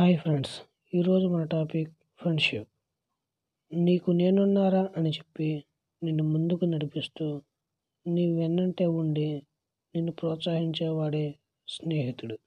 Hi friends ఈరోజు మన topic friendship. నీకు నేనున్నారా అని చెప్పి నిన్ను ముందుకు నడిపిస్తూ నీ వెన్నంటే ఉండి నిన్ను ప్రోత్సహించేవాడే స్నేహితుడు.